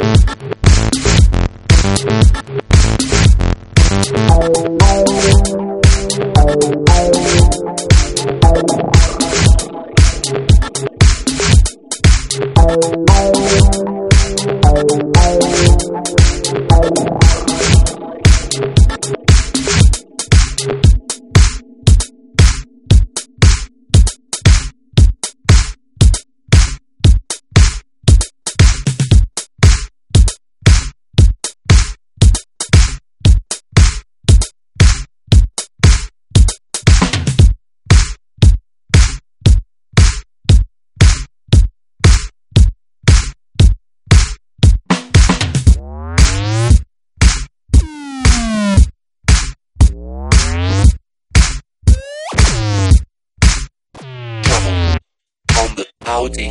On Audi.